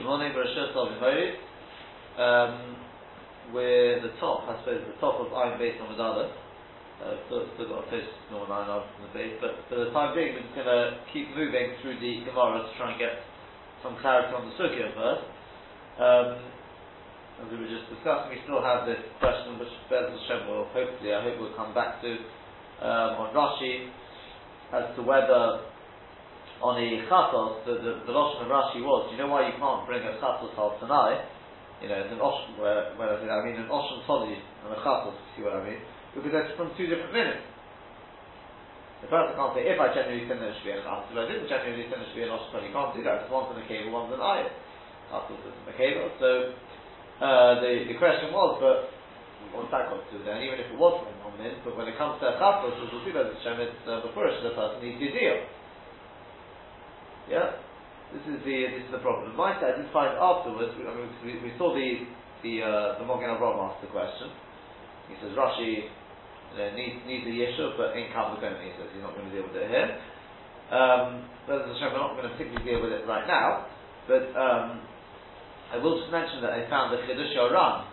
Good morning, Rosh. Um, we're the top, I suppose, the top of Iron Base on Madada. Uh, still, still got a fish small off from the base, but for the time being, we're just going to keep moving through the Gemara to try and get some clarity on the Sukkah first. Um, as we were just discussing, we still have this question which Bez Hashem will hopefully, I hope we'll come back to um, on Rashi as to whether on a chatos, the, the, the Lashon of Rashi was, do you know why you can't bring a chatos al tonight? You know, it's an osh, where, where I mean an oshon todi and a chatos, see what I mean? Because that's from two different minutes. The person can't say, if I genuinely send it, it should be a chatos. If I didn't send it, it should be an oshon You can't do that. It's one's in a cable, one's in ayat. Chatos is the cable. So, uh, the, the question was, but what's that got to do then? Even if it was from one minute, but when it comes to a chatos, as we'll see by the Shem, it's uh, the first, the person needs to deal. Yeah, this is the this is the problem. My I did find afterwards. We, I mean, we, we saw the the uh, the Mogen Avram asked the question. He says Rashi you know, needs needs a yeshuv, but ain't complicated. He says he's not going to deal with it here. Um, but as we're not going to particularly deal with it right now. But um, I will just mention that I found the Chiddush Yoram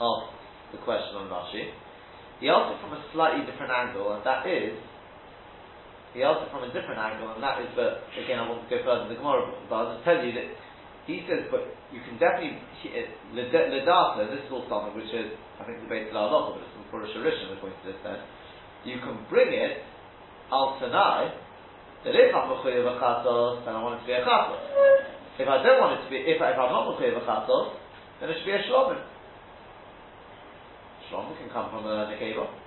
of the question on Rashi. He asked it from a slightly different angle, and that is he it from a different angle, and that is, but again, I want to go further in the Gemara, but I'll just tell you that he says, but you can definitely, Ledata, this is all something which is, I think, the debated a lot, but it's from Purush Rishon according to this then, you can bring it, al Tanai, that if I'm Mechuyev a Chatos, then I want it to be a Chatos. If I don't want it to be, if, I, if I'm not a Chatos, then it should be a Shlomim. Shlomim can come from a Nekeva.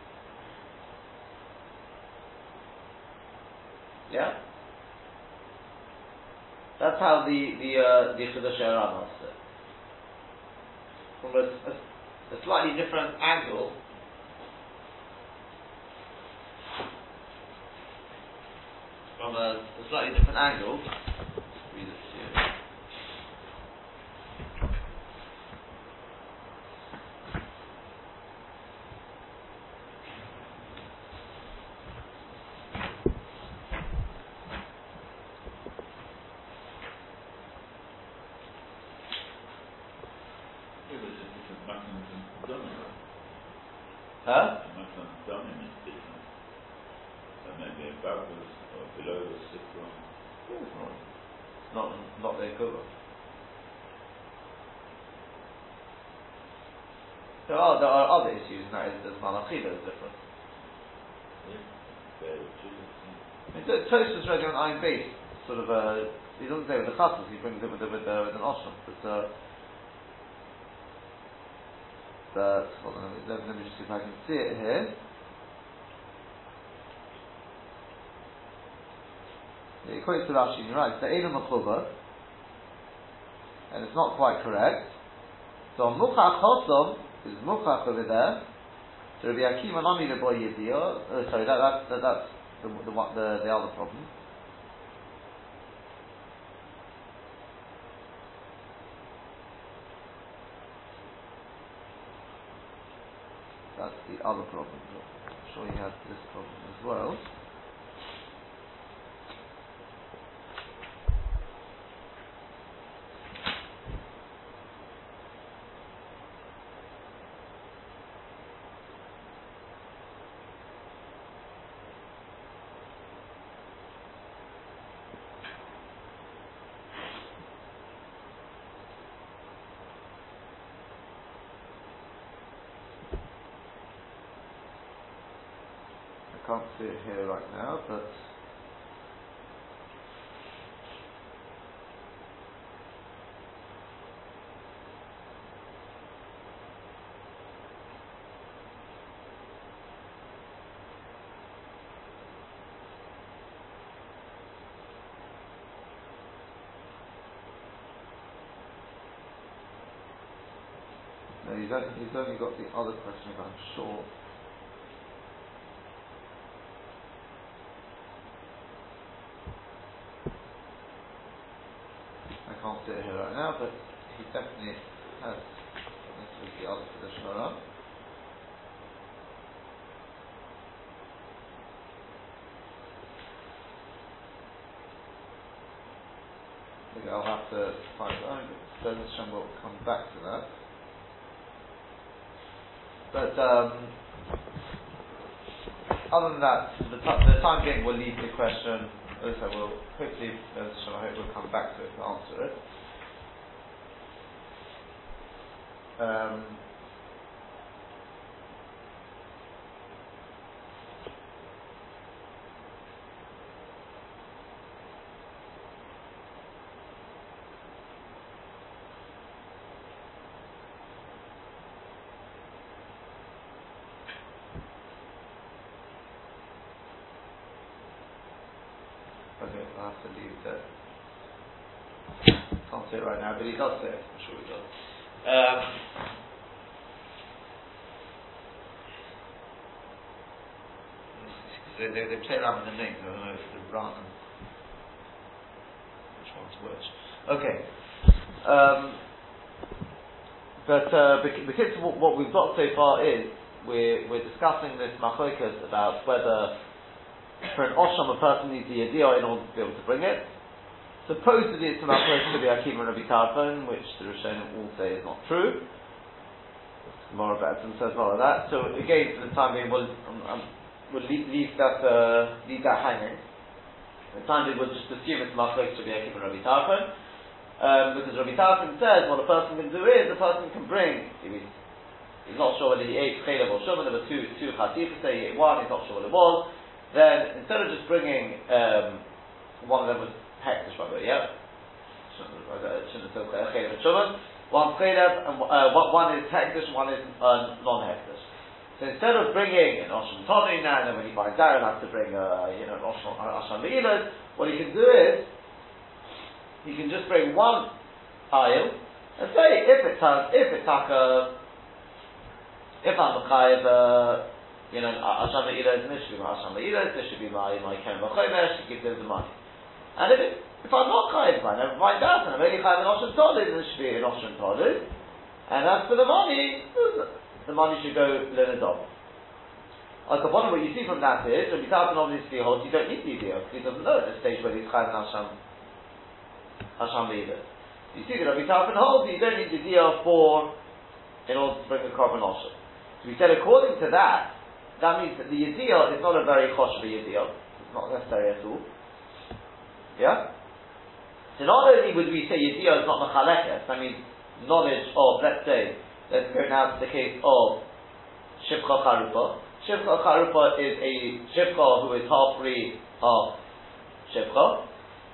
Yeah? That's how the the uh, the Chiddush it. From a, a, a, slightly different angle. From a, a slightly different angle. Read it to you. Huh? maybe above the, or below the sitron. It's not, not, not the equivalent. There are, there are other issues, and that is that is different. Yeah. I mean, Toast is ready on iron base, sort of, uh, he doesn't say with the chassis, he brings it with, with, with an osham, but, uh, but hold on, let, let, me just see if I can see it here. It equates to Rashi, you're right, it's the Elam Machuba, and it's not quite correct. So Muchach Chosom is Muchach over there. So Rabbi Akiva Nami the boy Yedio, uh, sorry, that, that, that, that's the, the, the, the other problem. That's the other problem. I'm sure you have this problem as well. Can't see it here right now, but no, he's only, he's only got the other question, if I'm sure. I can't see it here right now, but he definitely has. This is the other tradition around. quickly. I'll have to find it. I mean, Hashem come back to that. But um, other than that, the, t- the time being, we'll leave the question. As I will hopefully, I hope we'll come back to it to answer it. Um, say it right now, but he does say it. I'm sure he does. Um, they, they, they play around with the names. I don't know if the run which one's which. Okay. Um, but uh, because what, what we've got so far is we're, we're discussing this machokas about whether for an osham a person needs the idea in order to be able to bring it, Supposedly it's about close to the Akiva and Rabbi Tarfon, which the Rishonim all say is not true. More about says more of that. So again, for the time being, we'll, um, um, we'll leave, leave, that uh, leave that hanging. For the time being, we'll just assume it's close to the Akiva and Rabbi Tarfon. Um, because Rabbi Tarfon says what a person can do is a person can bring. He's, he's not sure whether he ate chaylev or shuman. There were two two chatifas. He ate one. He's not sure what it was. Then instead of just bringing um, one of them was hektish by the way, yeah? Said chaylev and. One uh, one is hektish one is uh, non-hektish. So instead of bringing an Osham Tony now, and then when he finds out, he'll have to bring a, you know, an Osham Me'ilas, what he can do is, he can just bring one aisle, and say, if it's, if it's taka, if I'm a you know, Asham Me'ilas, this should be my Asham Me'ilas, this should be my, my Ken B'chomesh, he gives them the money. And if, it, if I'm not chayiv by, never mind that, and I'm only chayiv an oshim tolid, then it should be an oshim tolid. And as for the money, the money should go linadom. Al Kaponim, what you see from that is, Rabbi Tarfon obviously holds you don't need the idea, because he doesn't know at the stage where he's chayiv an asham, asham either. You see that Rabbi Tarfon holds you don't need the idea for, in order to bring the carbon oshim. So we said according to that, that means that the idea is not a very choshev idea. It's not necessary at all. Yeah? So not only would we say Yediyah is not Mechalekes, I mean, knowledge of, let's say, let's go now to the case of Shivcha Charupa. Shivcha Charupa is a Shivcha who is half free, half Shivcha,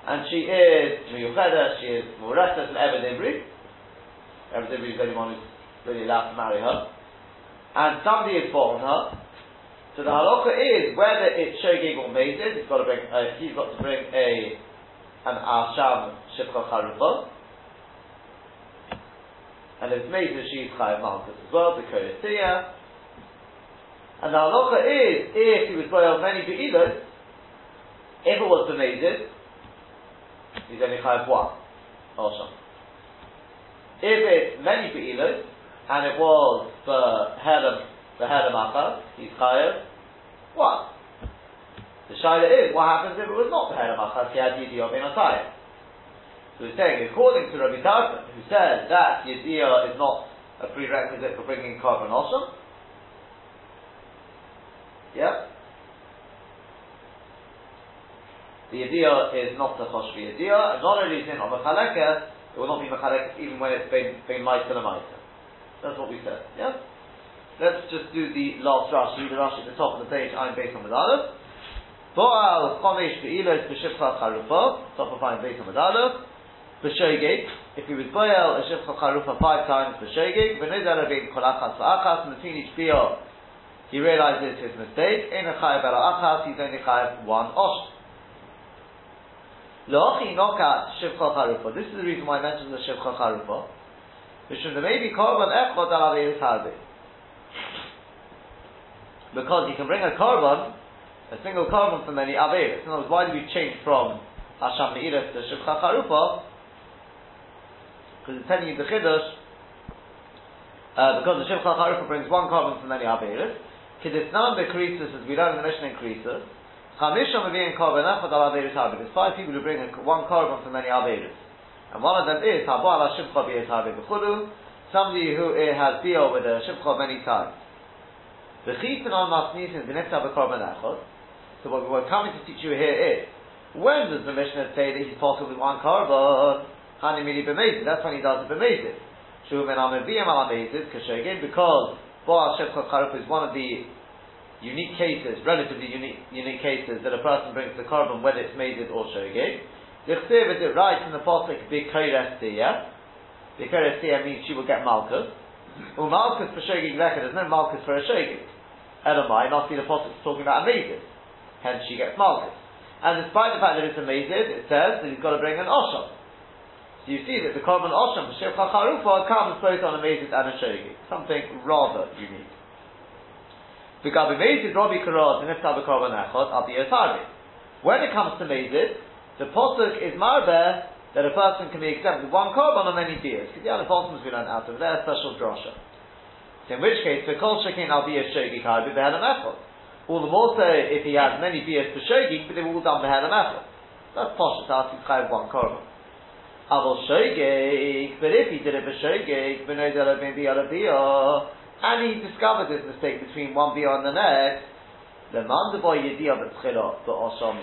and she is Miyucheda, she is Muretas and Evan Ibri. Evan Ibri is anyone who's really allowed to marry her. And somebody is born her, so the halacha is whether it's shogeg or mazid. He's got to bring. Uh, he's got to bring a an asham shivcha charufa. And if Mesa, she's chayav malchus as well, the koyatiyah. And the halacha is, if he was boiled many be'ilas, if it was the Mesa, he's only chayav one, asham. If it's many be'ilas, and it was the head of the head of achas, he's chayav one. The shaila is, what happens if it was not the head of Achas, he had Yidiyah Ben So he's saying, according to Rabbi Tarfon, who says that Yidiyah is not a prerequisite for bringing carbon also, yeah? The Yidiyah is not a Choshvi Yidiyah, and not only is it not Mechalekes, it will not be Mechalekes even when it's been, been Maita Lamaita. That's what we said, yeah? Let's just do the last Rashi, the Rashi at the top of the page, I'm based on the Aleph. Bo'al chomesh be'ilos b'shivcha charufa, top of fine base on medaluf, b'shogeg, if he was bo'al a shivcha charufa five times. B'shogeg, v'nizal bein kol achas v'achas, and between each bior, he realizes his mistake, in a chayav ala achas, he's only chayav one osh. Lochi noka shivcha charufa, this is the reason why I mentioned the shivcha charufa, Mishum there may be korban echot al harbe. Because you can bring a carbon, a single carbon from many Averis. In other words, why do we change from Hasham Me'iris to Shivcha Charupa? Because it's telling you the Chiddush, uh, because the Shivcha Charupa brings one carbon from many Averis. Kidisnan decreases, as we learn in the Mishnah increases. Chamisham Avin carbon Echad al Averis Because five people who bring one carbon from many Averis. And one of them is Haba ala Shimcha b'Yethabe b'Chulu, somebody who eh, has deal with a Shimcha many times. The Chitin on Masnisin b'Korban Echot. So what we're coming to teach you here is, when does the Mishnah say that he's possible with one korban? Hani mili b'mezid. That's when he does it b'mezid. Shu men ameviyam ala mezid k'shegin because Boaz Shemcha Charuf is one of the unique cases, relatively unique, unique cases that a person brings the carbon whether it's mezid or shogeg. The Chsiv is it right in the pasuk b'koyres B'koyres tiyah means she will get Malkus. Well, Umalchus for shogeg record. There's no malchus for a shogeg. Elamai, not see the pasuk talking about a mezid. Hence she gets malchus. And despite the fact that it's a mezid, it says that he's got to bring an osham. So you see that the korban osham for shevcha charufa comes both on a mezid and a shogi. Something rather unique. The V'gabi mezid robi karot and iftar b'korban echot al When it comes to mezid, the posuk is marber that a person can be exempt with one korban on many beers. Because the other bottoms we learn out of there, special drasha. So in which case, the kol shekin al biyas shogi karbi behelam echot. All the more so if he has many beers for shogig, but they were all done behead of That's posh, asking chayav one korban. Aval shogig, but if he did it for shogig, but no and he discovered this mistake between one beer and the next, the man the boy yediyah b'tchila b'osham,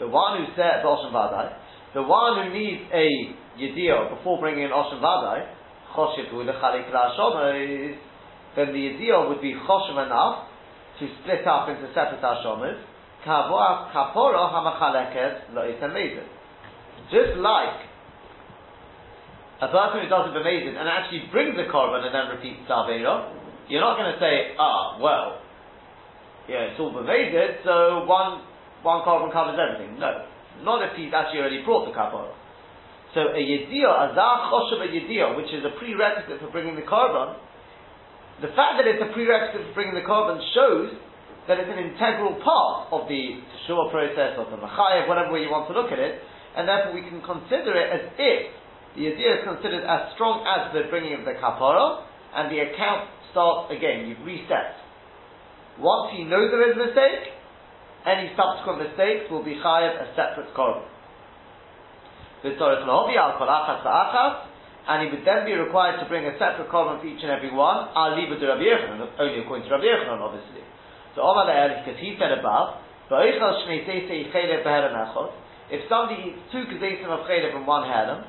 the one who said b'osham vadai, the one who needs a yediyah before bringing in osham vadai, choshev hu lechalik then the yediyah would be choshev enough to split up into separate ashomas, kapora hamachaleket lo'itamezin. Just like a person who does it b'mezin and actually brings a korban and then repeats Savera, you're not going to say, ah, well, yeah, it's all b'mezin, so one, one korban covers everything. No. Not if he's actually already brought the kapora. So a yediyah, a zah choshev a yediyah, which is a prerequisite for bringing the korban, the fact that it's a prerequisite for bringing the korban shows that it's an integral part of the teshua process, or the machayev, whatever way you want to look at it, and therefore we can consider it as if the idea is considered as strong as the bringing of the kapara, and the account starts again, you've reset. Once he knows there is a mistake, any subsequent mistakes will be chayev a separate korban and he would then be required to bring a separate korban for each and every one. I'll leave it to Rabbi Yochanan, only according to Rabbi Yochanan, obviously. So Omar because he said above, if somebody eats two kazesim of chaylev from one herem,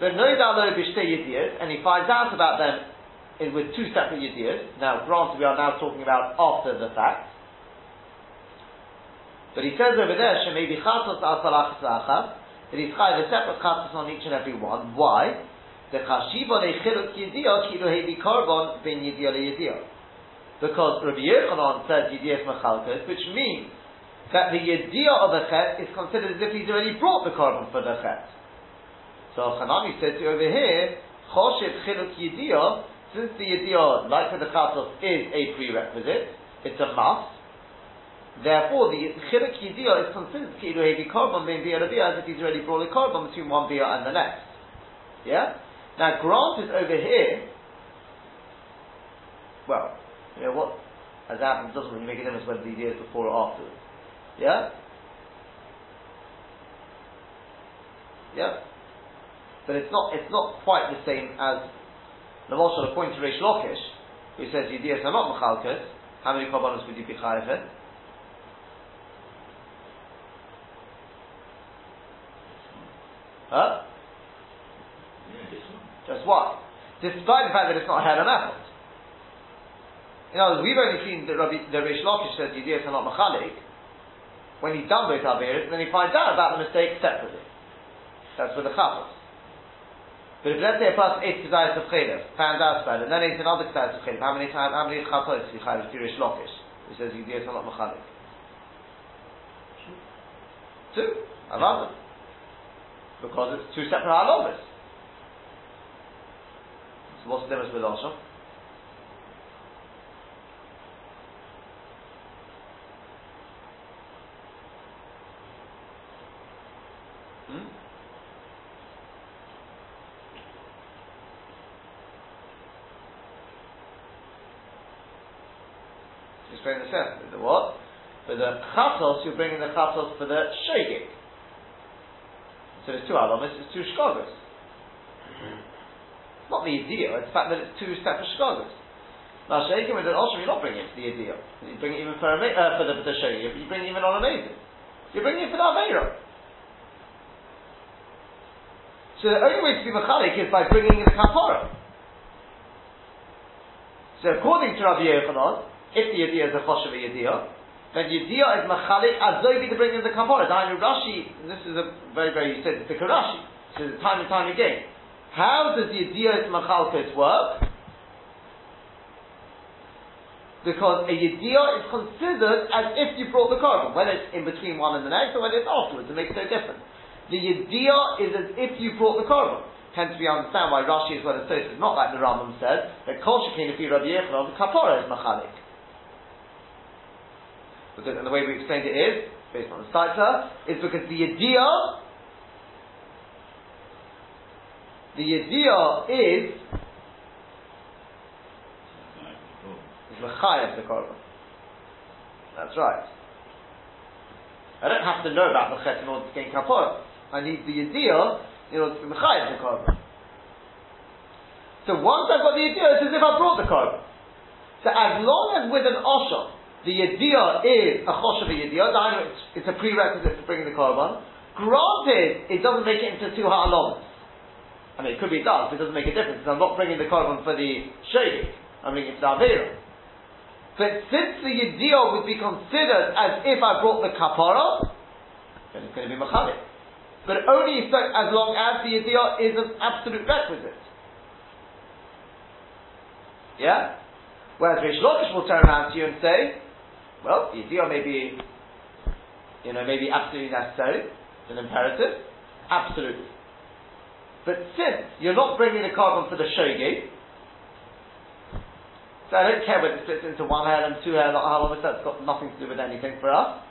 and he finds out about them with two separate yediyot. Now, granted, we are now talking about after the fact. But he says over there, maybe chatos al that he's chayav a separate chatos on each and every one. Why? the chashiva lechiluk yediyah kilu hevi korban ben yediyah leyediyah. Because Rabbi Yochanan said yediyah machalkes, which means that the yediyah of the chet is considered as if he's already brought the korban for the chet. So Hanami to over here, choshev chiluk yediyah, since the yediyah, like for the chatos, is a prerequisite, it's a must, Therefore, the chiluk yediyah is considered kilu hevi korban ben biyah as if he's already brought the korban between one biyah and the next. Yeah? Now, granted over here, well, you know what has happened doesn't really make a difference whether the years before or after. Yeah? Yeah? But it's not it's not quite the same as the Moshe according to Reish Lakish, who says Yediyas are not Machalkas, how many korbanos would you be chayav Huh? Just what? Despite the fact that it's not head and effort. In other words, we've only seen that Rabbi, the Reish Lakish says Yidiyas are not Machalik, when he's done both Averis, and then he finds out about the mistake separately. That's with the Chafas. But if let's say a person ate Kazayas of Chaylev, found out about it, and then ate another Kazayas of Chaylev, how many times, how many Chafas he Chaylev to Reish Lakish? He says Yidiyas are not Machalik. Two. I love it. Because it's two separate halamas. So what's the difference with Asham? Hmm? Explain the sense. The what? For the chatos, you're bringing the chatos for the shegig. So there's two alamas, there's two shkogas. Not the idea, it's the fact that it's two separate shkagas. Now, shaking with an osham, you're not bringing it for the idea. You bring it even for, uh, for the, for the shaking, you bring it even on a maiden. You're bringing it for the Aveira. So the only way to be machalik is by bringing in the kapara. So according to Rabbi Yochanan, if the idea is a choshev idea, then Yediyah is machalik azobi to bring in the kapara. Dainu Rashi, this is a very, very, you said the Rashi. So time and time again. How does the is machalkes work? Because a Yediyah is considered as if you brought the korban, whether it's in between one and the next or whether it's afterwards, it makes no difference. The Yediyah is as if you brought the korban. Hence we understand why Rashi as well as Tosfos, not like the Rambam said, that Kol Shekin if you Rabbi Yochanan, the kapara is machalik. Because, and the way we explained it is, based on the Saita, is because the idea, the idea is, is Mechayev the Korban. That's right. I don't have to know about the Chet in order to gain Kapora. I need the idea in order to be Mechayev the Korban. So once I've got the idea, it's as if I brought the Korban. So as long as with an Osham, the idea is a choshev yediyah, it's, it's a prerequisite for bringing the korban. Granted, it doesn't make it into two ha'alomas. I mean, it could be does, but it doesn't make a difference. I'm not bringing the korban for the shaydik. I'm bringing it for the avera. But since the yediyah would be considered as if I brought the kapara, then it's going to be machalik. But only so as long as the yediyah is an absolute requisite. Yeah? Whereas Reish Lakish will turn around to you and say, well, Yediyah may be, you know, maybe absolutely necessary. It's an imperative. Absolutely. But since you're not bringing the korban for the shogi, so I don't care whether it splits into one hair and two hair, not how long that's got nothing to do with anything for us.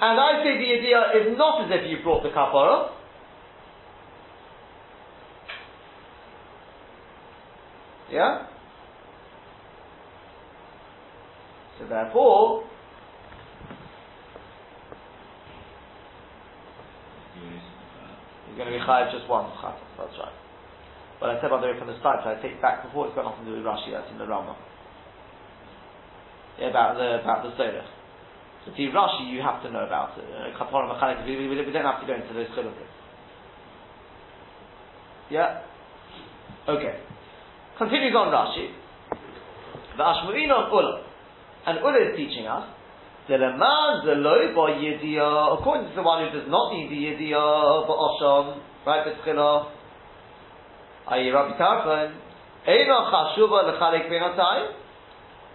And I say the idea is not as if you brought the kapara. Yeah? So therefore, you're going to be chayav just one. That's right. But I said by the way from the start, I take back before. It's got nothing to do with Rashi. That's in the Rama. Yeah, about the about the soda. So see Rashi, you have to know about it. Uh, we, don't have to go into those chilukas. Yeah. Okay. Continues on Rashi. The Ashmu'ina Ulam. And Ula is teaching us that a man zeloy by yediyah, according to the one who does not need the yediyah, but osham, right, b'tchila, i.e. Rabbi Tarfon, eino chashuva lechalek beinotayim,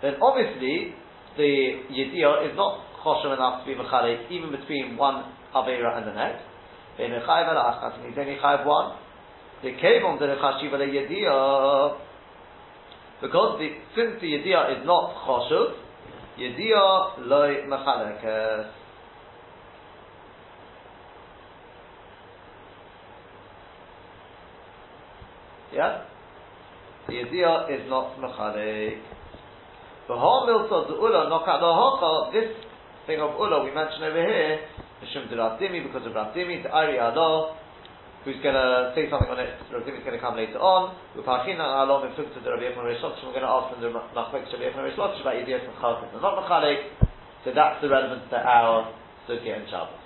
then obviously the yediyah is not choshev enough to be mechalek even between one avera and the next. Bein mechayev ala achas, he's only chayev one. The kevon de chashiva le yediyah, because the, since the yediyah is not choshev, Yedia loy mechalekes. Yeah? The idea is not mechalek. The whole milsa the ula nokat the This thing of ula we mentioned over here, Mishum de Ratimi because of Ratimi to Ari Allah who's going to say something on it. Rav is going to come later on. Upachina alom in to the Rabbi Yechon Reish We're going to ask from the Machmek Rabbi Yechon Reish Lakish about Yidiyas and Chalkis and not Machalik. So that's the relevance to our Sukkah and Shabbos.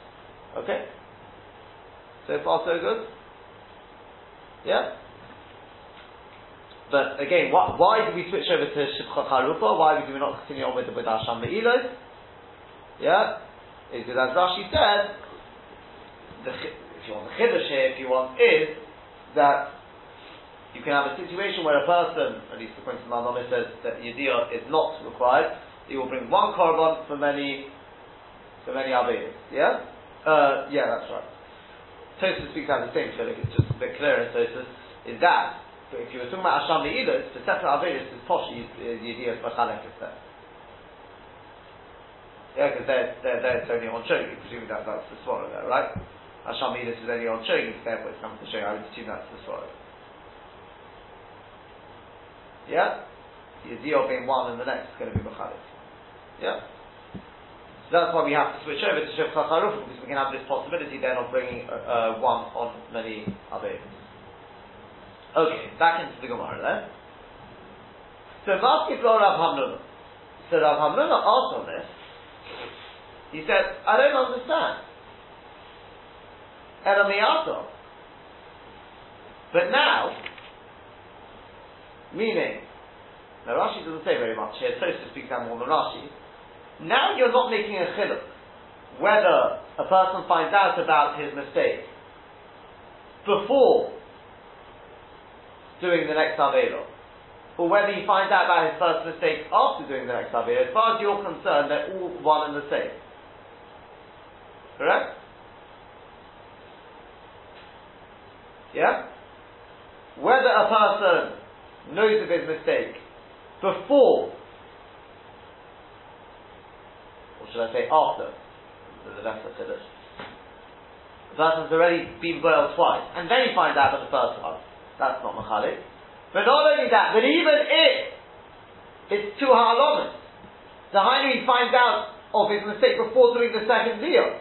Okay? So far so good? Yeah? But again, why, why did we switch over to Shibcha Charupa? Why did we not continue on with, with Asham Me'ilos? Yeah? Is because as Rashi said, the, if you want the chiddush here, if you want, is that you can have a situation where a person, at least according to Malnome, says that Yediyah is not required. He will bring one korban for many, for many Avedas. Yeah? Uh, yeah, that's right. Tosfos speaks out the same, so it's just a bit clearer Tosfos, is that, but if you were talking about Asham Me'ilos, for separate Avedas, is posh Yediyah Bachalek is there. Yeah, because they're, they're, they're only on show, presumably that, that's the swallow there, right? Hasham Midas is only on showing it, therefore it's coming to show. I would assume that's the swallow. Yeah? Yediyah being one and the next is going to be Mechalik. Yeah? So that's why we have to switch over to Shevcha Charuf because we can have this possibility then of bringing uh, uh, one on many others. Okay, back into the Gemara then. So Maski Flo Rav Hamnuna. So Rav Hamnuna asked on this. He said, I don't understand. Elamiyato. But now, meaning, now Rashi doesn't say very much here, Tosa speaks out more than Rashi. Now you're not making a chiluk whether a person finds out about his mistake before doing the next Avera, or whether he finds out about his first mistake after doing the next Avera, as far as you're concerned, they're all one and the same. Correct? Yeah? Whether a person knows of his mistake before, or should I say after, the lesser chiddush. The person's already been boiled twice, and then he finds out about the first one. That's not machalik. But not only that, but even if it's two halamas, the Hainu he finds out of his mistake before doing the second deal.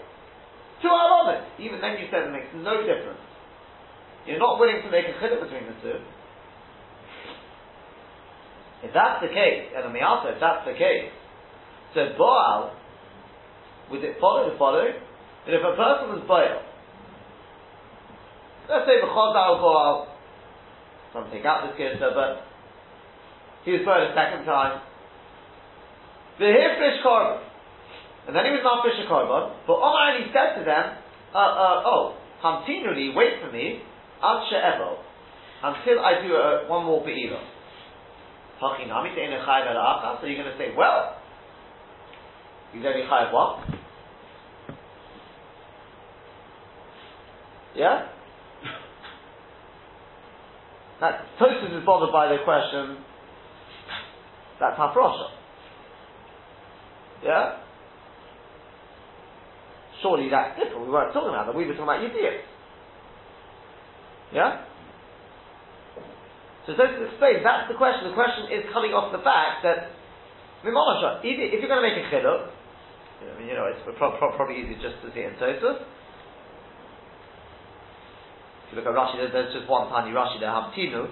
Two halamas. Even then you said it makes no difference. You're not willing to make a chiddush between the two. If that's the case, and the Miyata, if that's the case, so Baal, would it follow the following? That if a person was Baal, let's say the Chazal Baal, some take out this Kirsa, but he was Baal a second time, the Hifrish Korban, and then he was not Fish Korban, but Omar he said to them, uh, uh, oh, Hamtinuli, wait for me, Ad until I do uh, one more Be'ilah. So you're going to say, well, he's only chayav what? Yeah? That Tosfos is bothered by the question. That's hafrosha. Yeah? Surely that's different. We weren't talking about that. We were talking about Yediyah. Yeah? So Tosfos explains that's the question. The question is coming off the fact that Mimonosha, if you're going to make a chiluk, I mean, you know, it's pro- pro- probably easy just to see in Tosfos. If you look at Rashi, there's just one tiny Rashi there, Hamtinu.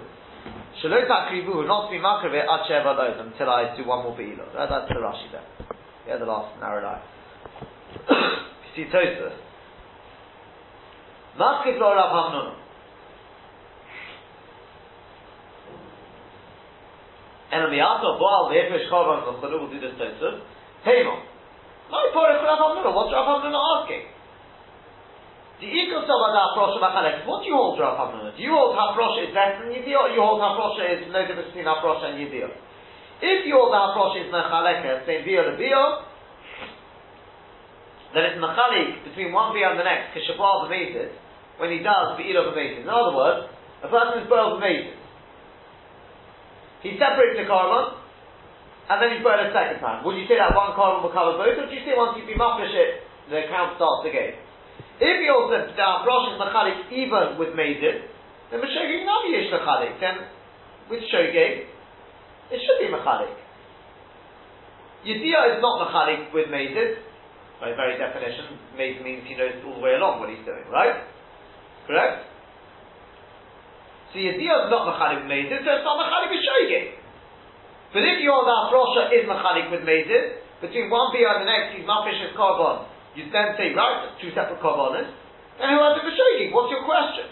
Shalot akrivu, not be makrave at sheva until I do one more be'ilah. That, that's the Rashi there. Yeah, the last narrow line. you see Tosfos. Makrif lo Rav Hamnuna. And on the after Baal, the Korban, the Chadu will do this Tosuf. Tamon. My poor Rav Hamnuna, what's Rav Hamnuna asking? The Ikos of Adah Prosha Machalek, what do you hold Rav Hamnuna? Do you hold Haprosha is less than Yidir, or you hold Haprosha is no difference between Haprosha and Yidir? If you hold Haprosha is Machalek, same Dio to Dio, then it's Machalik between one Bia and the next, because Kishabal B'mezid, when he does Be'ilo B'mezid. In other words, a person is boiled B'mezid. He separates the carbon, and then he's burned a second time. Would you say that one carbon will cover both, or do you say once you've been mafresh it, the count starts again? If he also down Rosh is machalik even with Mezid, then Meshogeg Navi is machalik. Then with Shogeg, it should be machalik. Yediyah is not machalik with Mezid. By very definition, Mezid means he knows all the way along what he's doing, right? Correct? So Yediyah is not machalik with Mezid, so it's not machalik with Shogeg. But if your Rosha is machalik with Mezid, between one beer and the next, he's mafish his carbon, you then say, right, that's two separate carbonas, and who has it for shaking? What's your question?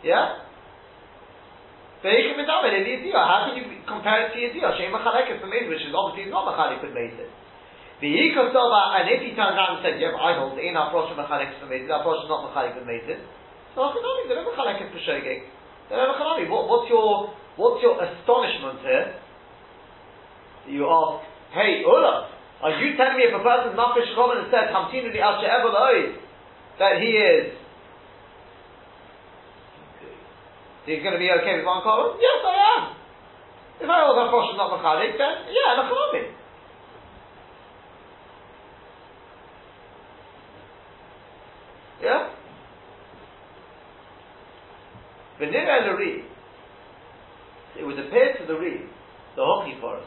Yeah? How can you compare it to Yediyah? Shem Machalek is the Mezid, which is obviously not Machalik with Mezid. The Yikosova, and if he turns around and says, yeah, I hold in our Rosh Machalek is for Mezid, our Rosh is not Machalik with Mezid, so Achanami, they're not Machalek is for shaking. They're not Achanami. What, what's your, what's your astonishment here? You ask, hey, Ula, are you telling me if a person is mafish chomen and says hamtinu li al she'evel that he is he's going to be okay with one column? Yes, I am. If I hold a portion not machalik, then yeah, nachalami. Yeah. V'nira l'ri. It would appear to the reed, the hockey forest,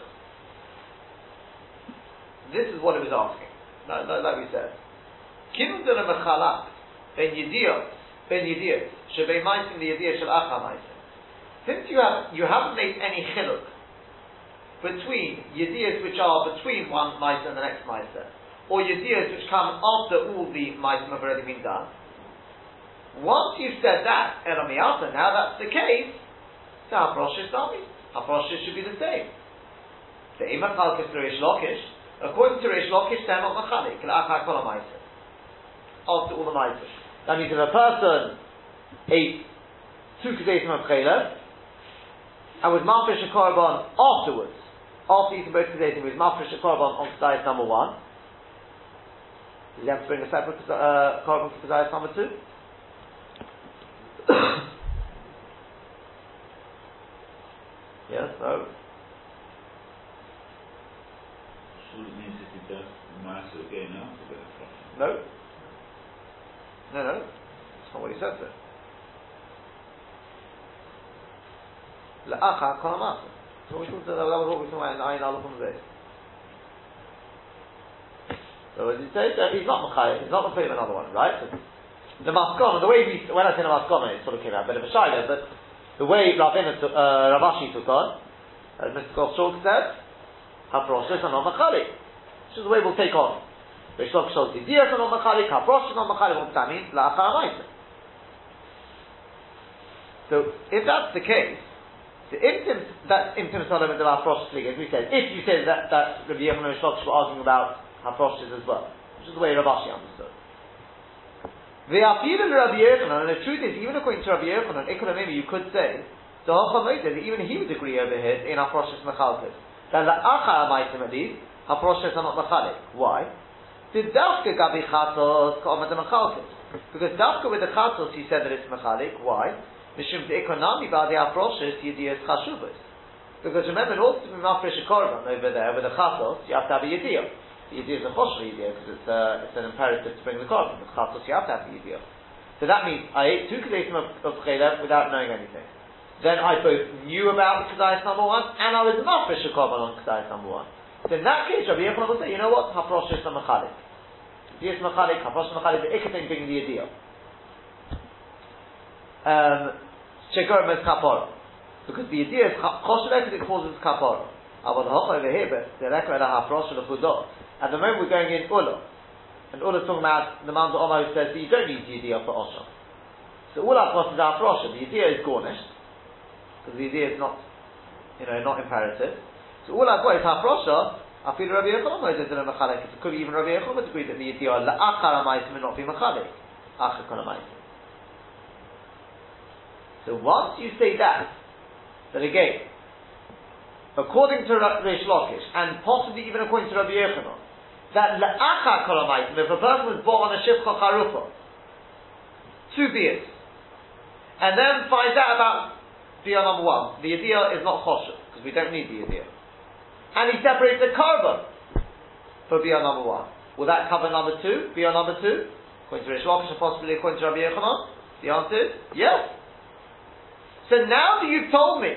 this is what it was asking. Like, like, like we said. De mechalak ben yediyot ben yediyot shebei maisim the yediyot shel acha maisim. since you have you haven't made any chiluk between yediyas which are between one mice and the next mice, or yediyas which come after all the mice have already been done. Once you've said that, Elamiyata, now that's the case, so Haproshis Nami. Haproshis should be the same. The Imachal Reish Lakish, according to Reish Lakish, not Machalik, After all the Maises. That means if a person ate two Kedesim of Chaylev, and was Mafresh a Korban afterwards, after eating both Kedesim, was Mafresh a Korban on Kedais number one, does he have to bring a separate uh, Korban for Kedais number two? yes, no. So it means if he does again after the. No. No, no. That's not what he said there. La'acha kol ha'masa. So we talked about, that was what we talked about in Ayin Aleph. So as he says, he's not Machayev, he's not Machayev another one, right? The Maskon, the way we, when I say the Maskon, it sort of came out a bit of a shiloh, but the way Ravina uh, Rav Ashi took on, as Mr. Goldschalk said, Haproshis and not Machalik. Which is the way we'll take on. Reish Lakish says, Diyas and not Machalik, Haproshis and not Machalik, what that mean? La'achar So, if that's the case, the imtim, that's imtim salam and the Haproshis as we said, if you say that, that Rabbi Yechon and were arguing about Haproshis as well, which is the way Rav Ashi understood. The appeal of Rabbi Yochanan, and the truth is, even according to Rabbi Yochanan, maybe you could say, the Hochamoited, even he would agree over here in Haproshes Mechalkes, that the Acha Amaitim at least, Haproshes are not Mechalik. Why? The Dafka Gabi Chatos Ka'omad Mechalkes. Because Dafka with the Chatos, he said that it's Mechalik. Why? Mishum the Ekonami Ba'di Haproshes Yediyas Chashuvas. Because remember, in order to be Mafresh Korban over there with the Chatos, you have to have a Yediyah. Is a chosher idea because it's, uh, it's an imperative to bring the korban. The chatos the idea. So that means I ate two kedasim of, of without knowing anything. Then I both knew about the kedais number one and I was not for korban on kedais number one. So in that case, Rabbi Yochanan will say, you know what? Haprosh is machalik. Dias machalik, haprosh machalik, the ikatin bringing the idea. Um, Shekorim is kapor. Because the idea is chosher because it causes kapor. About the hoch over here, but the of haprosh of the chudot. At the moment we're going in Ula. And Ula's talking about the of Omar who says that you don't need Yediyah for Osha. So Ula crosses out for Osha. The Yediyah is garnished. Because the Yediyah is not, you know, not imperative. So Ula got is. I feel Rabbi Yochanan Moses in a Mechalik. It could be even Rabbi Yochanan would agree that the Yediyah La'achar Amaitim may not be Mechalik. Achar Kol So once you say that, then again, according to Reish Lakish, and possibly even according to Rabbi Yochanan, that le'acha kolamaitim, if a person was born on a shivcha charufa, two beers, and then finds out about beer number one, the idea is not choshev, because we don't need the idea. And he separates the carbon for beer number one. Will that cover number two, beer number two? According to Reish Lakish, possibly according to Rabbi Yochanan? The answer is yes. So now that you've told me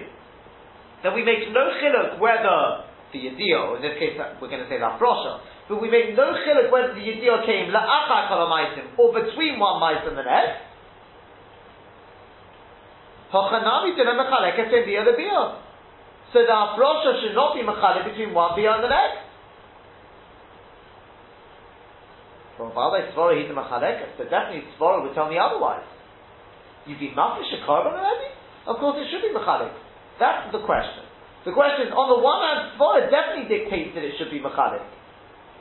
that we make no chiluk whether the Yediyah, in this case we're going to say the Afrosha, but we make no chiluk whether the Yediyah came la'achar kalamaitim or between one mice and the next. Hochanami to mechaleket in the other beer. So the Afrosha should not be mechalek between one beer and the next. From Baalei Svara he's a mechaleket, but definitely Svara would tell me otherwise. You've been mafish a carbon already? Of course it should be mechalek. That's the question. The question is, on the one hand, Svara definitely dictates that it should be Machalik.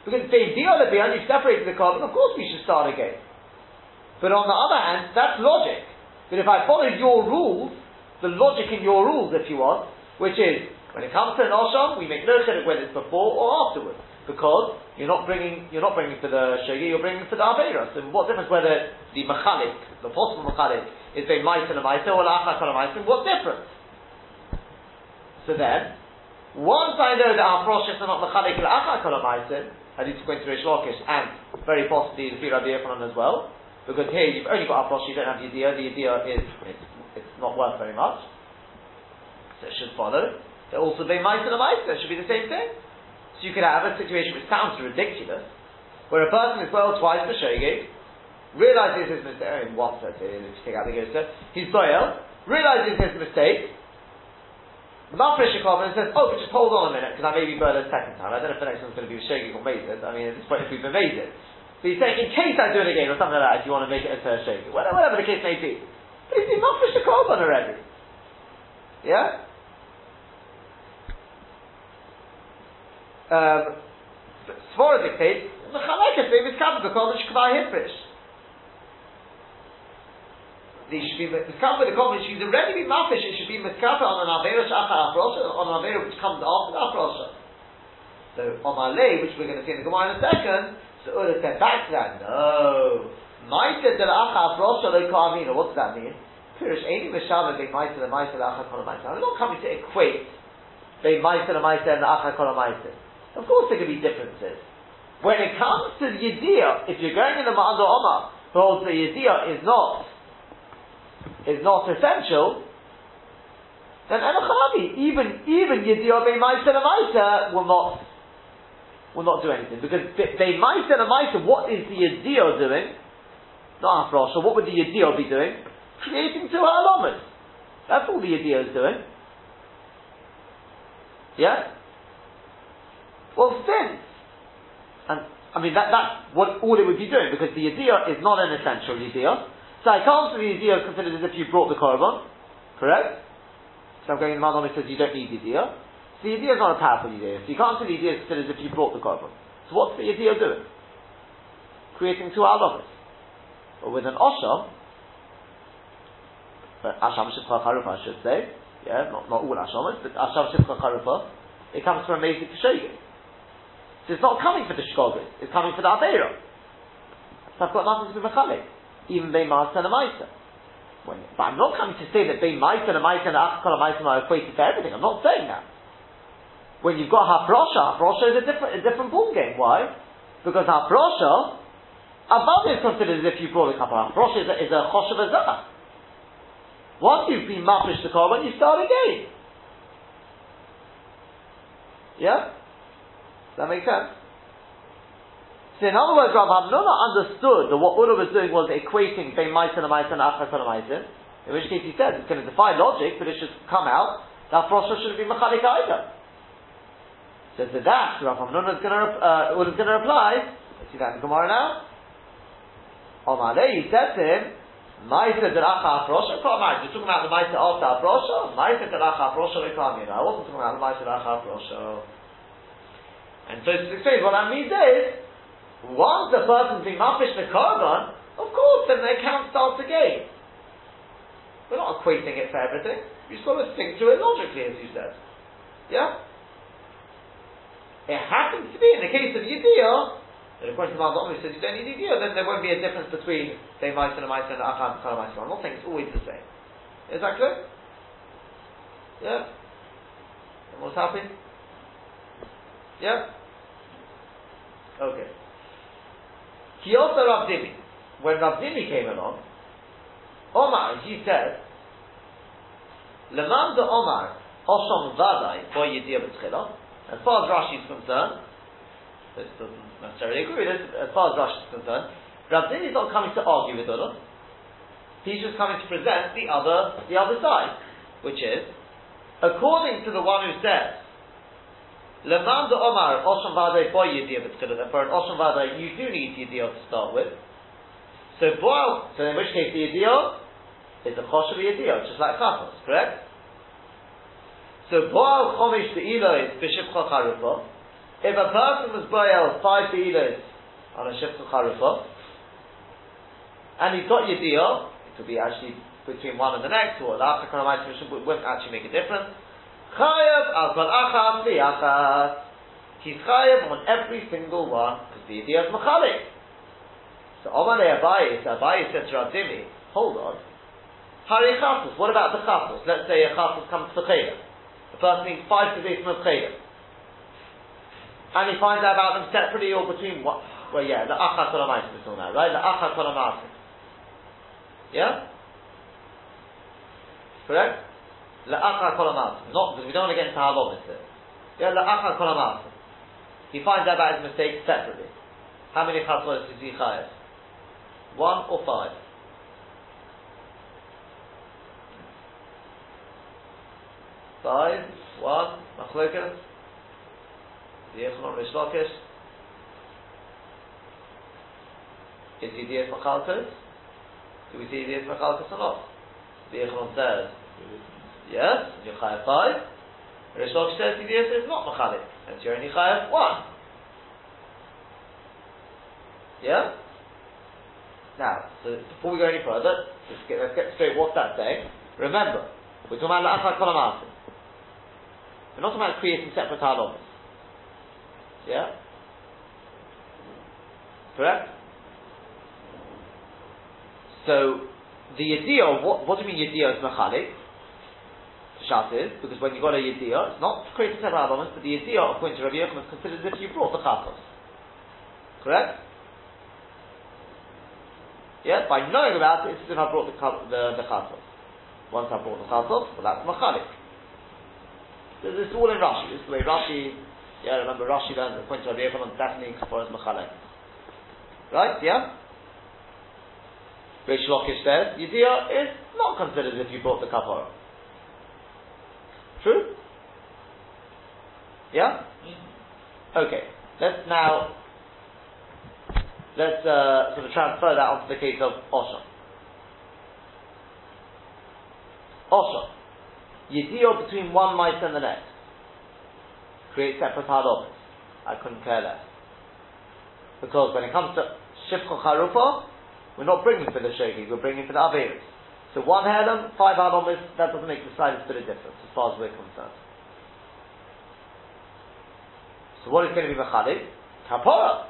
Because if they deal with and you separated the carbon, of course we should start again. But on the other hand, that's logic. But if I follow your rules, the logic in your rules, if you want, which is, when it comes to an Osham, we make no chiduk whether it's before or afterwards. Because you're not bringing, you're not bringing for the Shagi, you're bringing for the Aveira. So what difference whether the Machalik, the possible Machalik, is a Maisa and a Maisa or Lachak and a Maisa, what difference? So then, once I know that our process are not mechalik la'achar kol I need to go into Reish Lakish and very possibly the Rabbi Yochanan as well, because here you've only got our process, you don't have the idea. The idea is it's, it's not worth very much, so it should follow. There also be mice and a mice. It should be the same thing. So you could have a situation which sounds ridiculous, where a person is well twice the shogeg, realizes his mistake. I mean, once, let's say, let's take out the ghost. He's boil, realizes his mistake, A korban says, oh, but just hold on a minute, because I may be burned a second time. I don't know if the next one's going to be a shagig or mazid. I mean, at this point, if we've been mazid. So he's saying, in case I do it again, or something like that, if you want to make it a third shagig. Whatever, whatever the case may be. But he's been mafresh a korban already. Yeah? Um, Svara dictates, Mechalekes, they miskabel the korban shkvar hifrish. They should be miskabel the korban, she's already been mafish, it should be miskabel on an avera shachar afrosha, on an avera which comes after the afrosha. So, on my lay, which we're going to see in the Gemara in a second, so Ulla said back to that, no. Maita del acha afrosha lo ka'amina, what does that mean? Pirish, any mishava be maita the maita the acha kol I'm not coming to equate be maita the maita and the acha kol Of course there can be differences. When it comes to the Yediyah, if you're going in the Ma'anda Omar, who holds the Yediyah is not, is not essential, then Enochavi, even, even Yediyah Bei Maisa will not, will not do anything. Because Bei Maisa what is the Yediyah doing? Not so what would the Yediyah be doing? Creating two Alamas. That's all the Yediyah is doing. Yeah? Well, since and I mean that that's what all it would be doing because the idea is not an essential idea. So I can't say the is considered as if you brought the korban, correct? So I'm going in the says you don't need the idea. So the idea is not a powerful idea. So you can't say the is considered as if you brought the korban. So what's the idea doing? Creating two halachas. But with an osha, but asham shivcha charufa I should say, yeah, not, not all ashamas, but asham charufa, it comes from a basic shogeg. So it's not coming for the shkogas, it's coming for the Aveira. So I've got nothing to with Mechalik. Even Bein Maasa and Maisa. When, but I'm not coming to say that Bein Maisa and Maisa and Achakol and are equated to everything. I'm not saying that. When you've got Hafrosha, Hafrosha is a different, a different ball game. Why? Because Hafrosha, above is considered as if you brought a couple. Hafrosha is a, is a Choshev Azah. Once you've been mafish the korban, you start again. Yeah? Does that make sense? So in other words, Rav Hamnuna understood that what Ulla was doing was equating Bein Maisin and Maisin and Achas in which case he said it's going to defy logic, but it should come out that Frosha shouldn't be Mechalik either. So to that, Rav Hamnuna is going to, uh, is going to reply, let's see that in the Gemara now. Omale, he said to him, Maisa deracha afrosha, Kamar, you're talking about the Maisa after afrosha? Maisa deracha afrosha, I wasn't talking about the Maisa deracha afrosha. And so to explain what that means is, once the person's been mafish the korban, of course then the account starts again. We're not equating it for everything. You've got to think to it logically, as you said. Yeah? It happens to be in the case of Yediyah, that according to Maldomi says you don't need Yediyah, then there won't be a difference between, say, Maisa and Maisa and and Maisa. I'm not saying it's always the same. Is that clear? Yeah? Everyone's happy? Yeah? Okay. He also Rav Dimi. When Rav Dimi came along, Omar, he said, Leman de Omar, Oshom Vadai, Boy Yediyah B'Tchila, as far as Rashi is concerned, this doesn't necessarily agree with this, as far as Rashi is concerned, Rav Dimi is not coming to argue with Ulam, he's just coming to present the other, the other side, which is, according to the one who says, Leman the Omar, Osham Vada, boy Yediyah B'Tchila, for an Osham Vada, you do need Yediyah to start with. So boil, so in which case the Yediyah is a Choshev Yediyah, just like Chachos, correct? So boil Chomish the Elois, B'Shivcha Charufa, if a person was boil five Elois on a Shivcha Charufa, and he's got Yediyah, it could be actually between one and the next, or the After wouldn't actually make a difference. Chayav achas. He's chayav on every single one because the idea is machalik. So Omar Abaye, so Abaye said to Rav Dimi, hold on. Hari chasus, what about the chasus? Let's say a chasus comes to chayla. The person needs five positions of chayla. And he finds out about them separately or between what? Well, yeah, the achas olamayis is talking about, right? The achas olamayis. Yeah? Correct? La'achar kolamas. Not because we don't want to get into here. Yeah, la'achar kolamas. He finds out about his mistake separately. How many chatzos is he chayav? One or five? five, one, machlokas. Yechon Reish Lakish. Is Yediyas Machalkos? Do we see Yediyas Machalkos or not? The Yechon says, yes, you're five. Rish says Yediyas is not Machalik, and you're only Chayav one. Yeah? Now, so before we go any further, let's get, let's get straight what's that saying. Remember, we're talking about La'achar Kol We're not talking about creating separate halamas. Yeah? Correct? So, the idea what, what do you mean idea is machalik? Shat is, because when you got a idea, it's not creating separate halamas, but the idea, according to Rabbi Yochanan, is considered as if you brought the chatos. Correct? Yeah, by knowing about it, it's as if I brought the the, the chatos. Once I brought the chatos, well that's machalik. This is all in Rashi. This is the way Rashi yeah, remember Rashi learned point of Rabbi Yochanan definitely explores Machalek. Right? Yeah? Reish Lakish says, Yediyah is not considered as if you brought the kapara. True? Yeah? Okay. Let's now let's uh, sort of transfer that onto the case of Osha. Osha. Yediyah between one mice and the next create separate halamas. I couldn't care less. Because when it comes to Shifcha Charufa, we're not bringing for the Shogi, we're bringing for the Averis. So one Helam, five halamas, that doesn't make the slightest bit of difference as far as we're concerned. So what is going to be Mechalik? Kapora.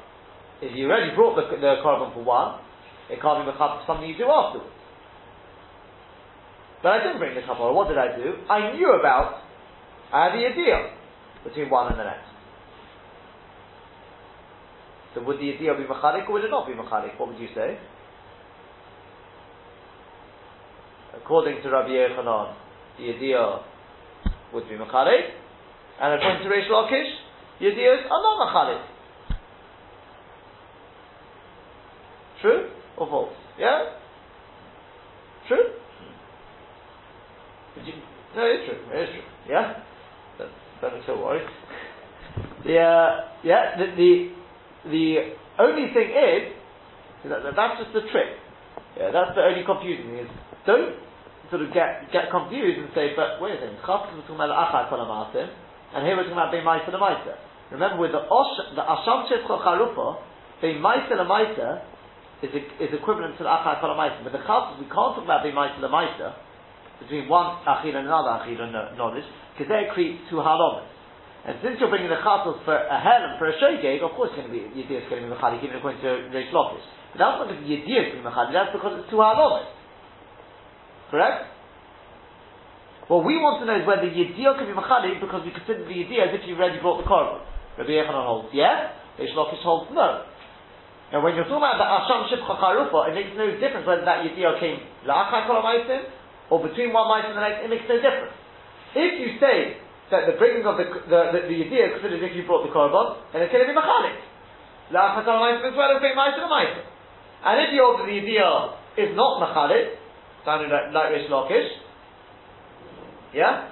If you already brought the, the korban for one, it can't be Mechalik for something you do afterwards. But I didn't bring the kapora. What did I do? I knew about I had the idea between one and the next. So would the idea be machalik or would it not be machalik? What would you say? According to Rabbi Yochanan, the idea would be machalik, and according to Reish Lakish, the ideas are not machalik. True or false? Yeah? True? No, it's true. It is true. Yeah? Don't be so worried. The uh, yeah, the, the, the only thing is that, that, that's just the trick. Yeah, that's the only confusing thing is don't sort of get get confused and say, but wait a second, Chafkas we're talking about Achar Kol and here we're talking about Beimaisa Lemaisa. Remember, with the the Asham Shechol Charufa, Beimaisa Lemaisa is, is equivalent to the Achar Kol but the Chafkas we can't talk about Beimaisa Lemaisa between one Achil and another Achil knowledge because they create two halamas. And since you're bringing the chatos for a hel and for a shogeg, of course it's going to be yediyah to be mechalik, even according to Reish Lakish. But that's not because yediyah is going to be mechalik. That's because it's two halamas. Correct? What we want to know is whether yediyah can be mechalik because we consider the yediyah as if you've already brought the korban. Rabbi Yochanan holds yes. Reish Lakish holds no. Now, when you're talking about the Asham Shibcha Charufa, it makes no difference whether that Yediyah came La'achar Kol or between one mice and the next, it makes no difference. If you say that the bringing of the the, the, the is considered if you brought the korban, then it's going to be machalik. as well as being And Maisim. And if you hold that the idea is not machalik, sounding like, like Reish Lakish, yeah,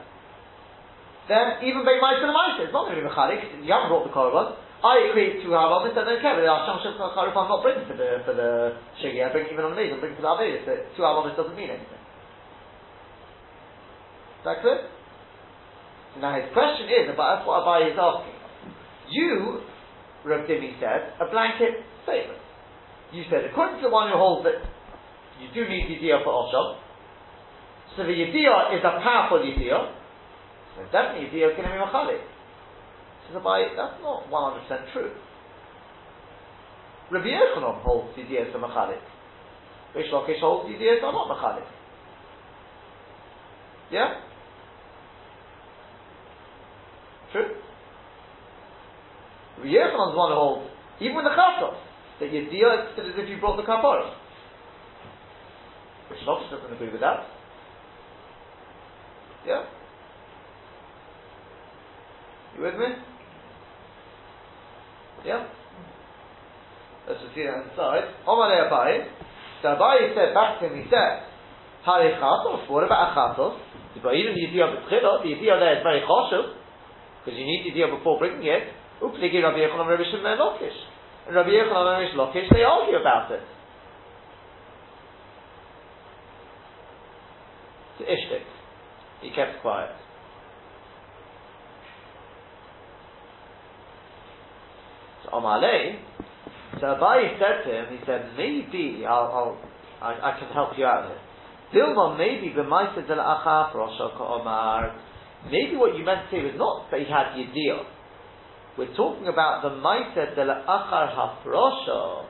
then even being ma'aser it's not going to be machalik. You haven't brought the korban. I agree to have this, I don't care, but Hashem Shem I'm not bringing for the for the shigi, I bring even on the days, I'm bringing for the Avedis, so two Avomis doesn't mean anything. Is that clear? Now his question is about that's what Abaye is asking. You, Rav Dimi said, a blanket statement. You said, according to the one who holds that you do need Yediyah for Osham, so the Yediyah is a powerful Yediyah, so definitely Yediyah is to be Machalik. Says Abaye, that's not 100% true. Rabbi Yochanan holds Yediyah to Machalik. Reish Lakish holds Yediyah to not Machalik. Yeah? True? Rabbi Yochanan's one who holds, even with the chatos, that you deal it as if you brought the kapara. Reish Lakish doesn't agree with that. Yeah? You with me? Yeah? Let's just see that inside. Omar Abaye. So Abaye said back to him, he said, Hare chatos, what about a chatos? But even Yediyah B'tchila, the Yediyah there is very choshev, because you need Yediyah before bringing it. Upligi Rabbi Yechon and Rabbi Shimon Lakish. And Rabbi Yechon and Rabbi Lakish, they argue about it. To Ishtik. He kept quiet. So Amalei, so Abaye said to him, he said, maybe I'll, I'll I, I can help you out here. Dilma, maybe b'maisa del achaf Omar. Maybe what you meant to say was not that he had Yediyah. We're talking about the maisa del achar hafrosha.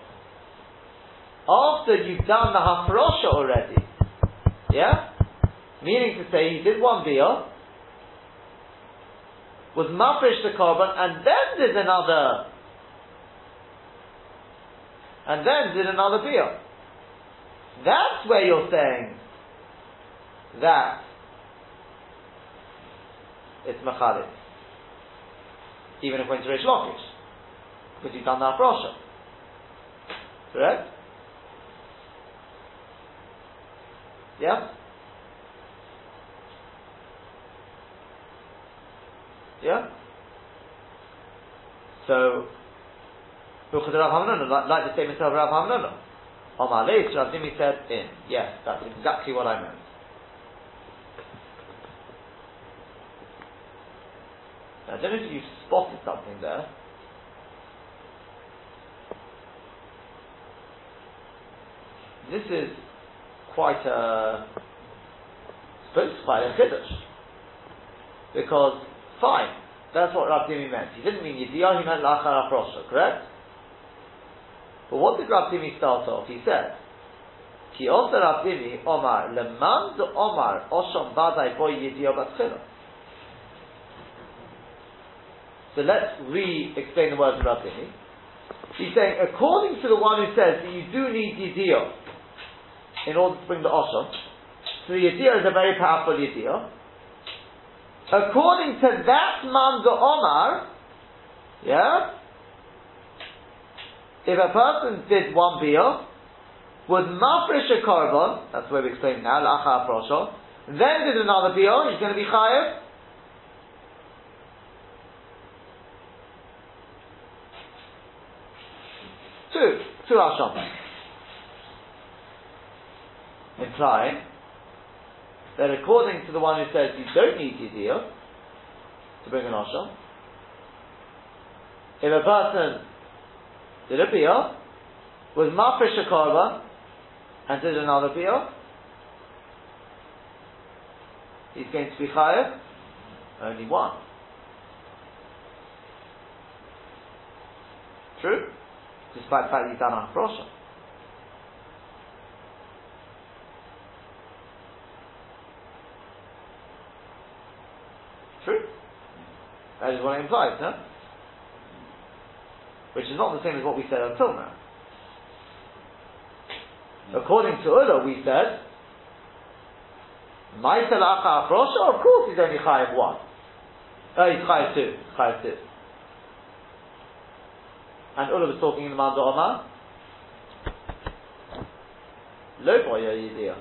After you've done the hafrosha already, yeah, meaning to say he did one beer, was mafresh the korban, and then did another, and then did another beer. That's where you're saying that it's Machalit. Even if it went to Rish. Because you've done that Rosha. Correct? Yeah? Yeah? So, like, like the statement of Rav Hamnuna. Omar Leis, Rav Dimi said in. Yes, that's exactly what I meant. I don't know if you spotted something there. This is quite a, suppose quite a chiddush. Because, fine, that's what Rav meant. He didn't mean Yediyah, he meant Lachar Afrosha, correct? But what did Rav Dimi start off? He said, Ki also Rav Dimi, Omar, Leman Omar, Oshom Badai Boy Yediyah Batchila. So let's re-explain the words of Rav. He's saying, according to the one who says that you do need Yediyah in order to bring the Osham, so the Yediyah is a very powerful Yediyah. According to that man, the Omar, yeah, if a person did one beer, was mafresh a korban, that's where we explain now, l'acha prosho, then did another beer, he's going to be chayev, Two. Two Asham. Implying that according to the one who says you don't need Yediyah to bring an Asham, if a person did a Biyah, was Mafresh a and did another Biyah, he's going to be Chayav, only one. True? despite the fact you've done a. True? That is what it implies, no? Which is not the same as what we said until now. Hmm. According to Ula, we said, Ma'isel Acha Afrosha, of course he's only Chayav one. Oh, he's Chayav two. Chayav two. And Ula was talking in the Manda Omar. Lo boya yidiyah.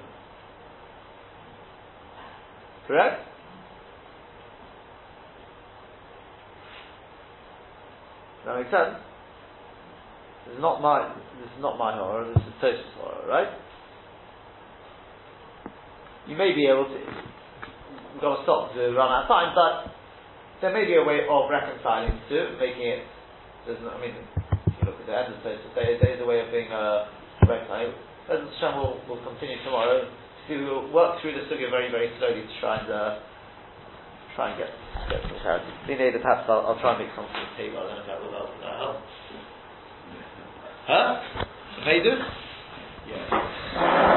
Correct? That makes sense? This is not my this is not my horror, this is Tosh's horror, right? You may be able to we've got to stop to run out of time, but there may be a way of reconciling to making it I mean if you look at the end of the so there, there is a way of being uh, reconciled. As Hashem will, will continue tomorrow to work through the sugya very, very slowly to try and uh, try and get, get some clarity. Vineda, perhaps I'll, I'll, try and make some sort of table. I don't know if that will help. That help. Huh? Vedu? Yeah.